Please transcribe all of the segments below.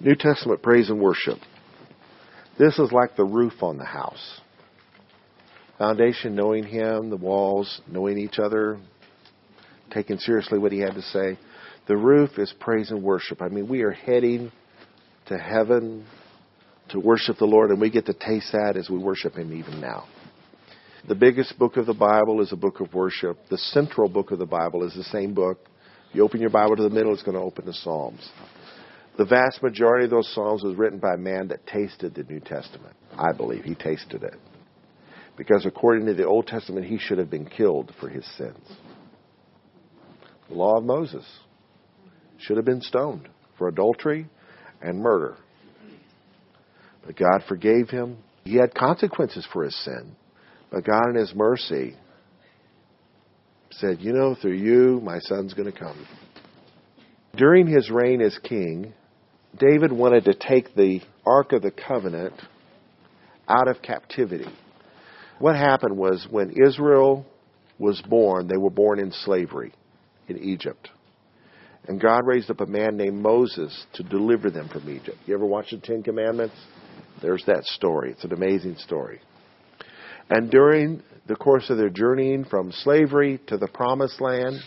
New Testament praise and worship. This is like the roof on the house. Foundation, knowing Him, the walls, knowing each other, taking seriously what He had to say. The roof is praise and worship. I mean, we are heading to heaven to worship the Lord, and we get to taste that as we worship Him even now. The biggest book of the Bible is a book of worship. The central book of the Bible is the same book. You open your Bible to the middle, it's going to open the Psalms. The vast majority of those Psalms was written by a man that tasted the New Testament. I believe he tasted it. Because according to the Old Testament, he should have been killed for his sins. The law of Moses should have been stoned for adultery and murder. But God forgave him. He had consequences for his sin. But God, in His mercy, said, You know, through you, my son's going to come. During his reign as king, David wanted to take the Ark of the Covenant out of captivity. What happened was when Israel was born, they were born in slavery in Egypt. And God raised up a man named Moses to deliver them from Egypt. You ever watch the Ten Commandments? There's that story. It's an amazing story. And during the course of their journeying from slavery to the promised land,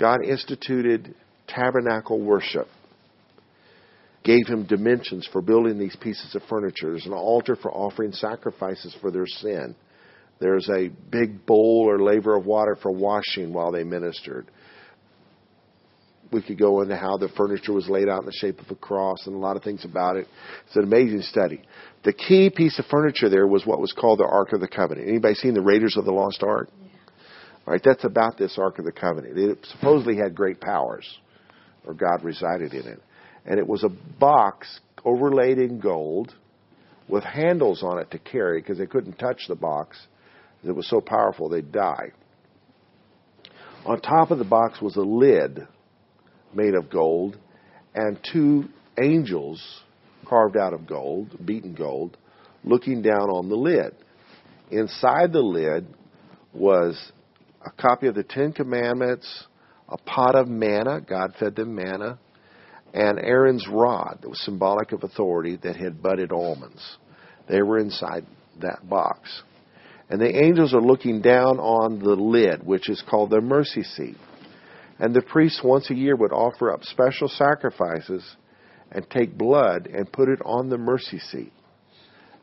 God instituted tabernacle worship, gave him dimensions for building these pieces of furniture. There's an altar for offering sacrifices for their sin. There's a big bowl or laver of water for washing while they ministered we could go into how the furniture was laid out in the shape of a cross and a lot of things about it. It's an amazing study. The key piece of furniture there was what was called the Ark of the Covenant. Anybody seen the Raiders of the Lost Ark? Yeah. All right, that's about this Ark of the Covenant. It supposedly had great powers, or God resided in it. And it was a box overlaid in gold with handles on it to carry because they couldn't touch the box. It was so powerful they'd die. On top of the box was a lid made of gold, and two angels carved out of gold, beaten gold, looking down on the lid. Inside the lid was a copy of the Ten Commandments, a pot of manna, God fed them manna, and Aaron's rod that was symbolic of authority that had budded almonds. They were inside that box. And the angels are looking down on the lid, which is called the mercy seat. And the priests once a year would offer up special sacrifices and take blood and put it on the mercy seat.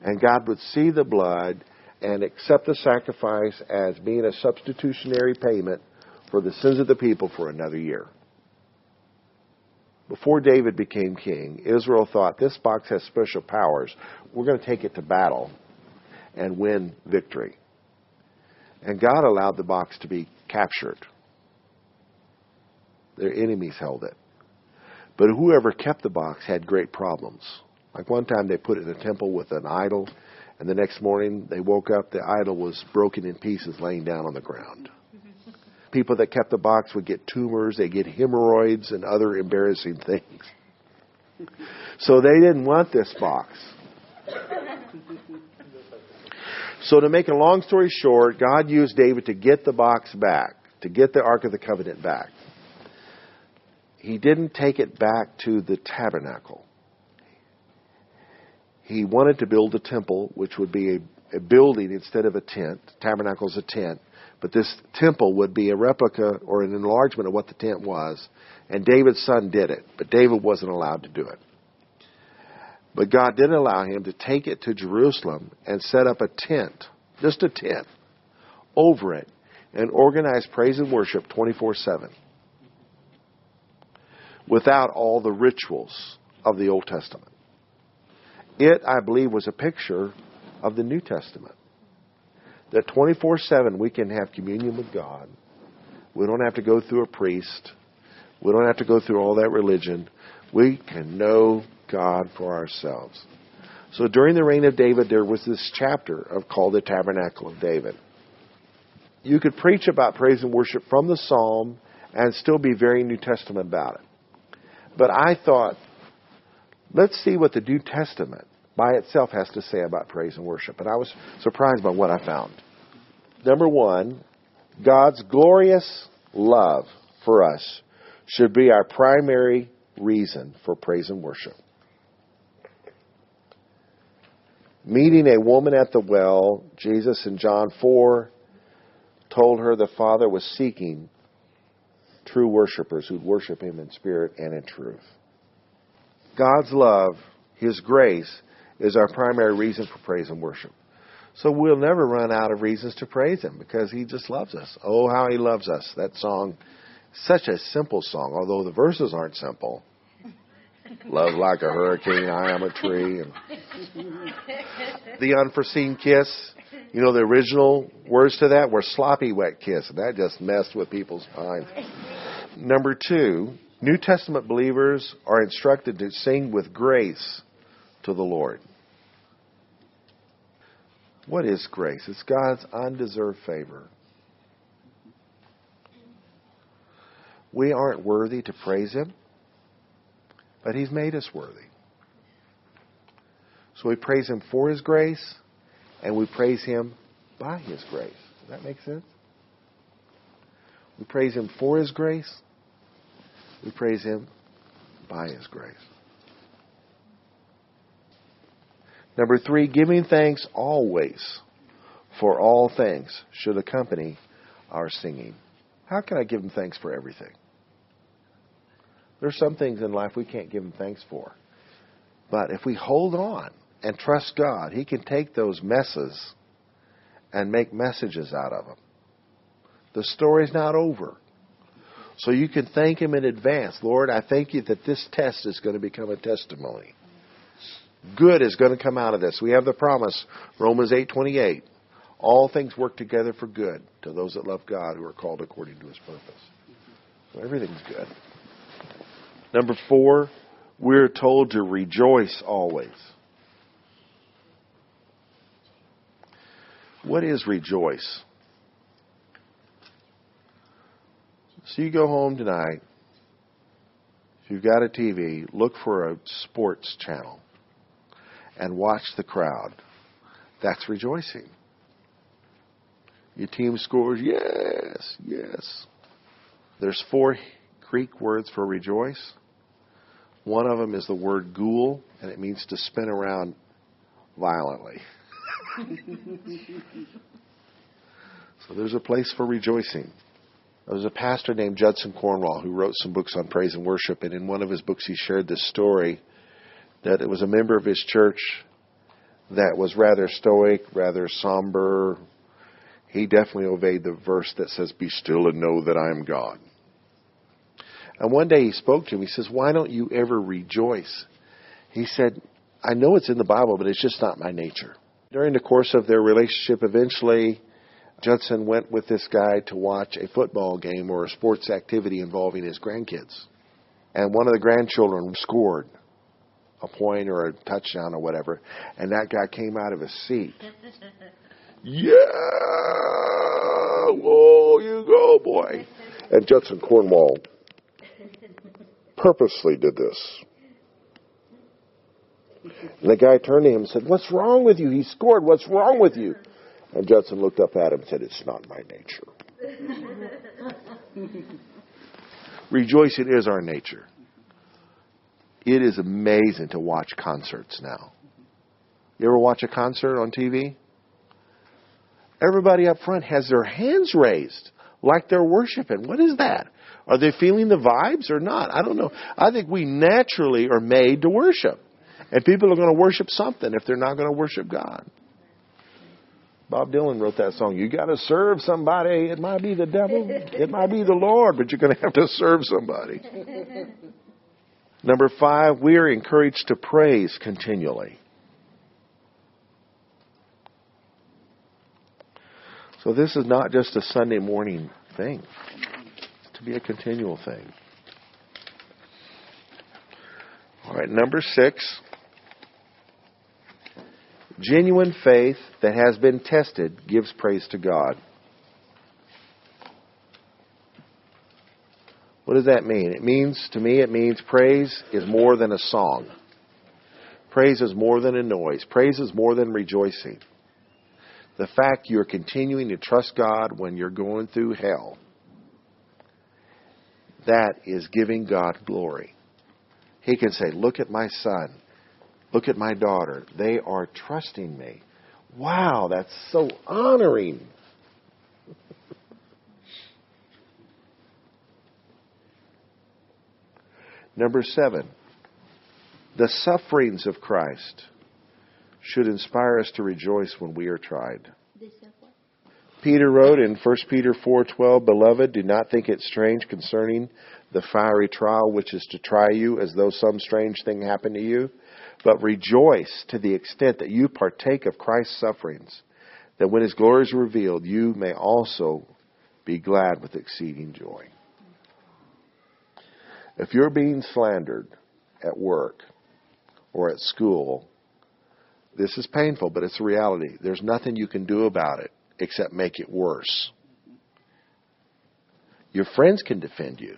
And God would see the blood and accept the sacrifice as being a substitutionary payment for the sins of the people for another year. Before David became king, Israel thought this box has special powers. We're going to take it to battle and win victory. And God allowed the box to be captured. Their enemies held it. But whoever kept the box had great problems. Like one time they put it in a temple with an idol, and the next morning they woke up, the idol was broken in pieces laying down on the ground. People that kept the box would get tumors, they get hemorrhoids, and other embarrassing things. So they didn't want this box. So to make a long story short, God used David to get the box back, to get the Ark of the Covenant back he didn't take it back to the tabernacle. He wanted to build a temple, which would be a, a building instead of a tent. Tabernacle is a tent. But this temple would be a replica or an enlargement of what the tent was. And David's son did it, but David wasn't allowed to do it. But God did allow him to take it to Jerusalem and set up a tent, just a tent, over it, and organize praise and worship 24 7 without all the rituals of the Old Testament. It, I believe, was a picture of the New Testament. That 24 7 we can have communion with God. We don't have to go through a priest. We don't have to go through all that religion. We can know God for ourselves. So during the reign of David, there was this chapter of called the Tabernacle of David. You could preach about praise and worship from the Psalm and still be very New Testament about it. But I thought, let's see what the New Testament by itself has to say about praise and worship. And I was surprised by what I found. Number one, God's glorious love for us should be our primary reason for praise and worship. Meeting a woman at the well, Jesus in John 4 told her the Father was seeking true worshipers who'd worship Him in spirit and in truth. God's love, His grace, is our primary reason for praise and worship. So we'll never run out of reasons to praise Him because He just loves us. Oh, how He loves us. That song, such a simple song, although the verses aren't simple. Love like a hurricane, I am a tree. And the unforeseen kiss, you know, the original words to that were sloppy wet kiss, and that just messed with people's minds. Number two, New Testament believers are instructed to sing with grace to the Lord. What is grace? It's God's undeserved favor. We aren't worthy to praise Him, but He's made us worthy. So we praise Him for His grace, and we praise Him by His grace. Does that make sense? We praise Him for His grace, we praise Him by His grace. Number three, giving thanks always for all things should accompany our singing. How can I give Him thanks for everything? There's some things in life we can't give Him thanks for. But if we hold on and trust God, He can take those messes and make messages out of them. The story's not over. So you can thank Him in advance. Lord, I thank you that this test is going to become a testimony. Good is going to come out of this. We have the promise, Romans 8:28. All things work together for good to those that love God who are called according to his purpose. So everything's good. Number 4, we're told to rejoice always. What is rejoice? So you go home tonight, if you've got a TV, look for a sports channel and watch the crowd. That's rejoicing. Your team scores, yes, yes. There's four Greek words for rejoice. One of them is the word ghoul, and it means to spin around violently. so there's a place for rejoicing. There was a pastor named Judson Cornwall who wrote some books on praise and worship, and in one of his books he shared this story that it was a member of his church that was rather stoic, rather somber. He definitely obeyed the verse that says, Be still and know that I am God. And one day he spoke to him. He says, Why don't you ever rejoice? He said, I know it's in the Bible, but it's just not my nature. During the course of their relationship, eventually, Judson went with this guy to watch a football game or a sports activity involving his grandkids. And one of the grandchildren scored a point or a touchdown or whatever, and that guy came out of his seat. yeah, whoa, you go, boy. And Judson Cornwall purposely did this. And the guy turned to him and said, What's wrong with you? He scored. What's wrong with you? And Judson looked up at him and said, It's not my nature. Rejoicing is our nature. It is amazing to watch concerts now. You ever watch a concert on TV? Everybody up front has their hands raised like they're worshiping. What is that? Are they feeling the vibes or not? I don't know. I think we naturally are made to worship. And people are going to worship something if they're not going to worship God. Bob Dylan wrote that song. You got to serve somebody. It might be the devil, it might be the Lord, but you're going to have to serve somebody. Number five, we are encouraged to praise continually. So this is not just a Sunday morning thing. It's to be a continual thing. All right, number six. Genuine faith that has been tested gives praise to God. What does that mean? It means, to me, it means praise is more than a song. Praise is more than a noise. Praise is more than rejoicing. The fact you're continuing to trust God when you're going through hell, that is giving God glory. He can say, Look at my son. Look at my daughter. They are trusting me. Wow, that's so honoring. Number seven, the sufferings of Christ should inspire us to rejoice when we are tried. Peter wrote in 1 Peter 4:12, "Beloved, do not think it strange concerning the fiery trial which is to try you as though some strange thing happened to you, but rejoice to the extent that you partake of Christ's sufferings, that when his glory is revealed, you may also be glad with exceeding joy." If you're being slandered at work or at school, this is painful, but it's a reality. There's nothing you can do about it except make it worse. Your friends can defend you,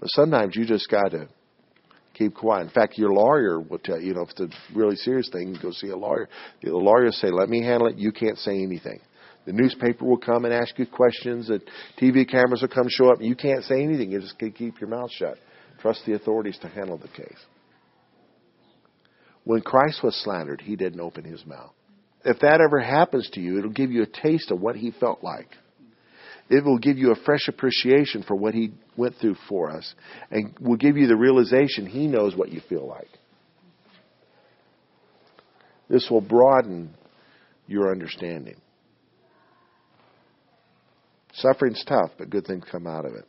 but sometimes you just got to keep quiet. In fact, your lawyer will tell you, you know, if it's a really serious thing, go see a lawyer. The lawyer will say, "Let me handle it. You can't say anything." The newspaper will come and ask you questions. The TV cameras will come show up. You can't say anything. You just keep your mouth shut. Trust the authorities to handle the case. When Christ was slandered, he didn't open his mouth. If that ever happens to you, it'll give you a taste of what he felt like. It will give you a fresh appreciation for what he went through for us and will give you the realization he knows what you feel like. This will broaden your understanding. Suffering's tough, but good things come out of it.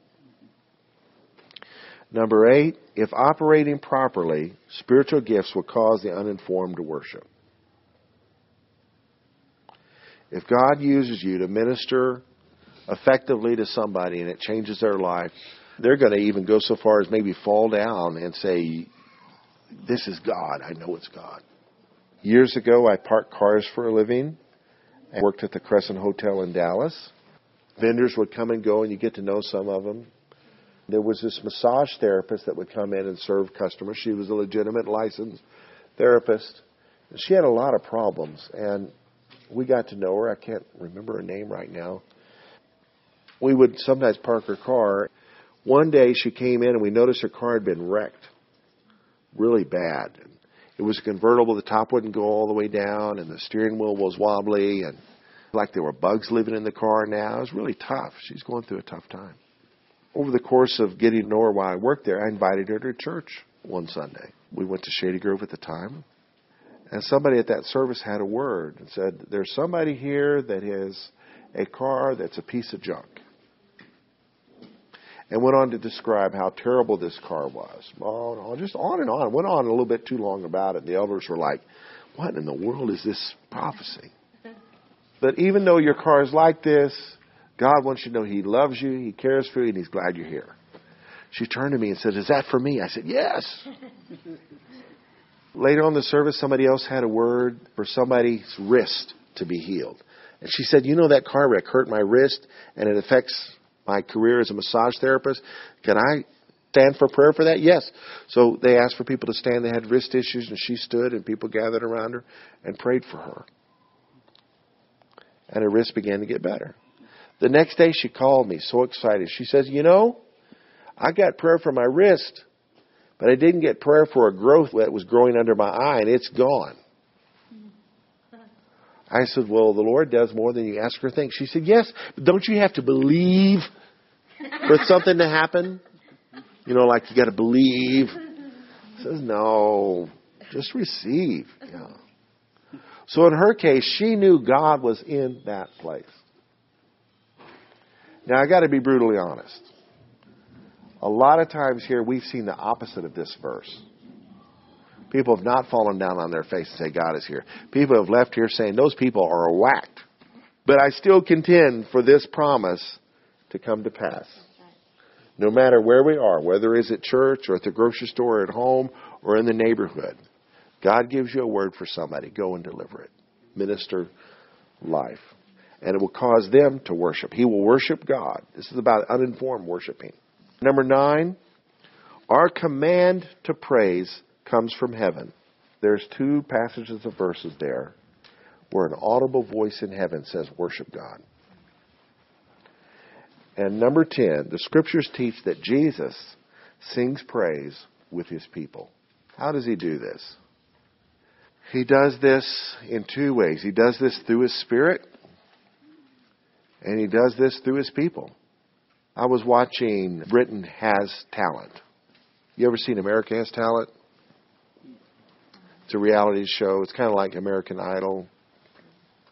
Number eight, if operating properly, spiritual gifts will cause the uninformed to worship. If God uses you to minister effectively to somebody and it changes their life, they're going to even go so far as maybe fall down and say, This is God. I know it's God. Years ago, I parked cars for a living. I worked at the Crescent Hotel in Dallas. Vendors would come and go, and you get to know some of them there was this massage therapist that would come in and serve customers. She was a legitimate licensed therapist. She had a lot of problems, and we got to know her. I can't remember her name right now. We would sometimes park her car. One day she came in and we noticed her car had been wrecked really bad. It was a convertible. The top wouldn't go all the way down, and the steering wheel was wobbly, and like there were bugs living in the car now. It was really tough. She's going through a tough time over the course of getting to know her while I worked there, I invited her to church one Sunday. We went to Shady Grove at the time. And somebody at that service had a word and said, There's somebody here that has a car that's a piece of junk. And went on to describe how terrible this car was. Oh, just on and on. Went on a little bit too long about it. The elders were like, What in the world is this prophecy? But even though your car is like this, God wants you to know He loves you, He cares for you, and He's glad you're here. She turned to me and said, Is that for me? I said, Yes. Later on the service, somebody else had a word for somebody's wrist to be healed. And she said, You know, that car wreck hurt my wrist and it affects my career as a massage therapist. Can I stand for prayer for that? Yes. So they asked for people to stand. They had wrist issues, and she stood, and people gathered around her and prayed for her. And her wrist began to get better. The next day she called me, so excited. She says, You know, I got prayer for my wrist, but I didn't get prayer for a growth that was growing under my eye, and it's gone. I said, Well, the Lord does more than you ask or think. She said, Yes, but don't you have to believe for something to happen? You know, like you got to believe. He says, No, just receive. Yeah. So in her case, she knew God was in that place. Now, I got to be brutally honest. A lot of times here, we've seen the opposite of this verse. People have not fallen down on their face and say, God is here. People have left here saying, those people are whacked. But I still contend for this promise to come to pass. No matter where we are, whether it's at church or at the grocery store or at home or in the neighborhood, God gives you a word for somebody. Go and deliver it. Minister life and it will cause them to worship. He will worship God. This is about uninformed worshiping. Number nine, our command to praise comes from heaven. There's two passages of verses there where an audible voice in heaven says, Worship God. And number 10, the scriptures teach that Jesus sings praise with his people. How does he do this? He does this in two ways. He does this through his spirit, and he does this through his people. I was watching Britain Has Talent. You ever seen America Has Talent? It's a reality show. It's kind of like American Idol.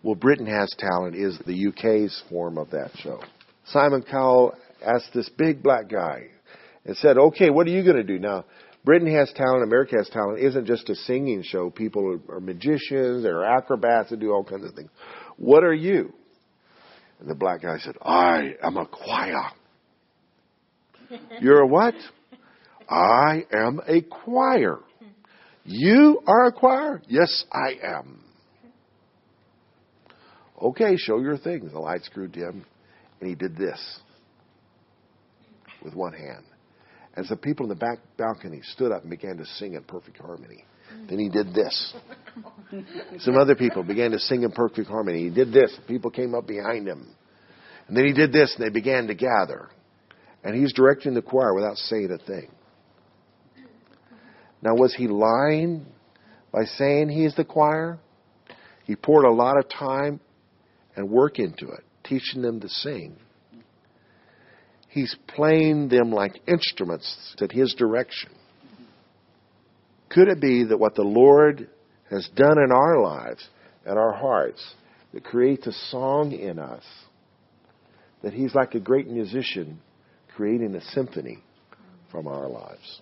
Well, Britain Has Talent is the UK's form of that show. Simon Cowell asked this big black guy and said, okay, what are you going to do? Now, Britain Has Talent, America Has Talent isn't just a singing show. People are, magicians, they're acrobats, they do all kinds of things. What are you? And the black guy said, I am a choir. You're a what? I am a choir. You are a choir? Yes, I am. Okay, show your thing. The lights grew dim, and he did this with one hand. As the people in the back balcony stood up and began to sing in perfect harmony. Then he did this. Some other people began to sing in perfect harmony. He did this. People came up behind him. And then he did this, and they began to gather. And he's directing the choir without saying a thing. Now, was he lying by saying he's the choir? He poured a lot of time and work into it, teaching them to sing. He's playing them like instruments at his direction. Could it be that what the Lord has done in our lives and our hearts that creates a song in us, that he's like a great musician creating a symphony from our lives?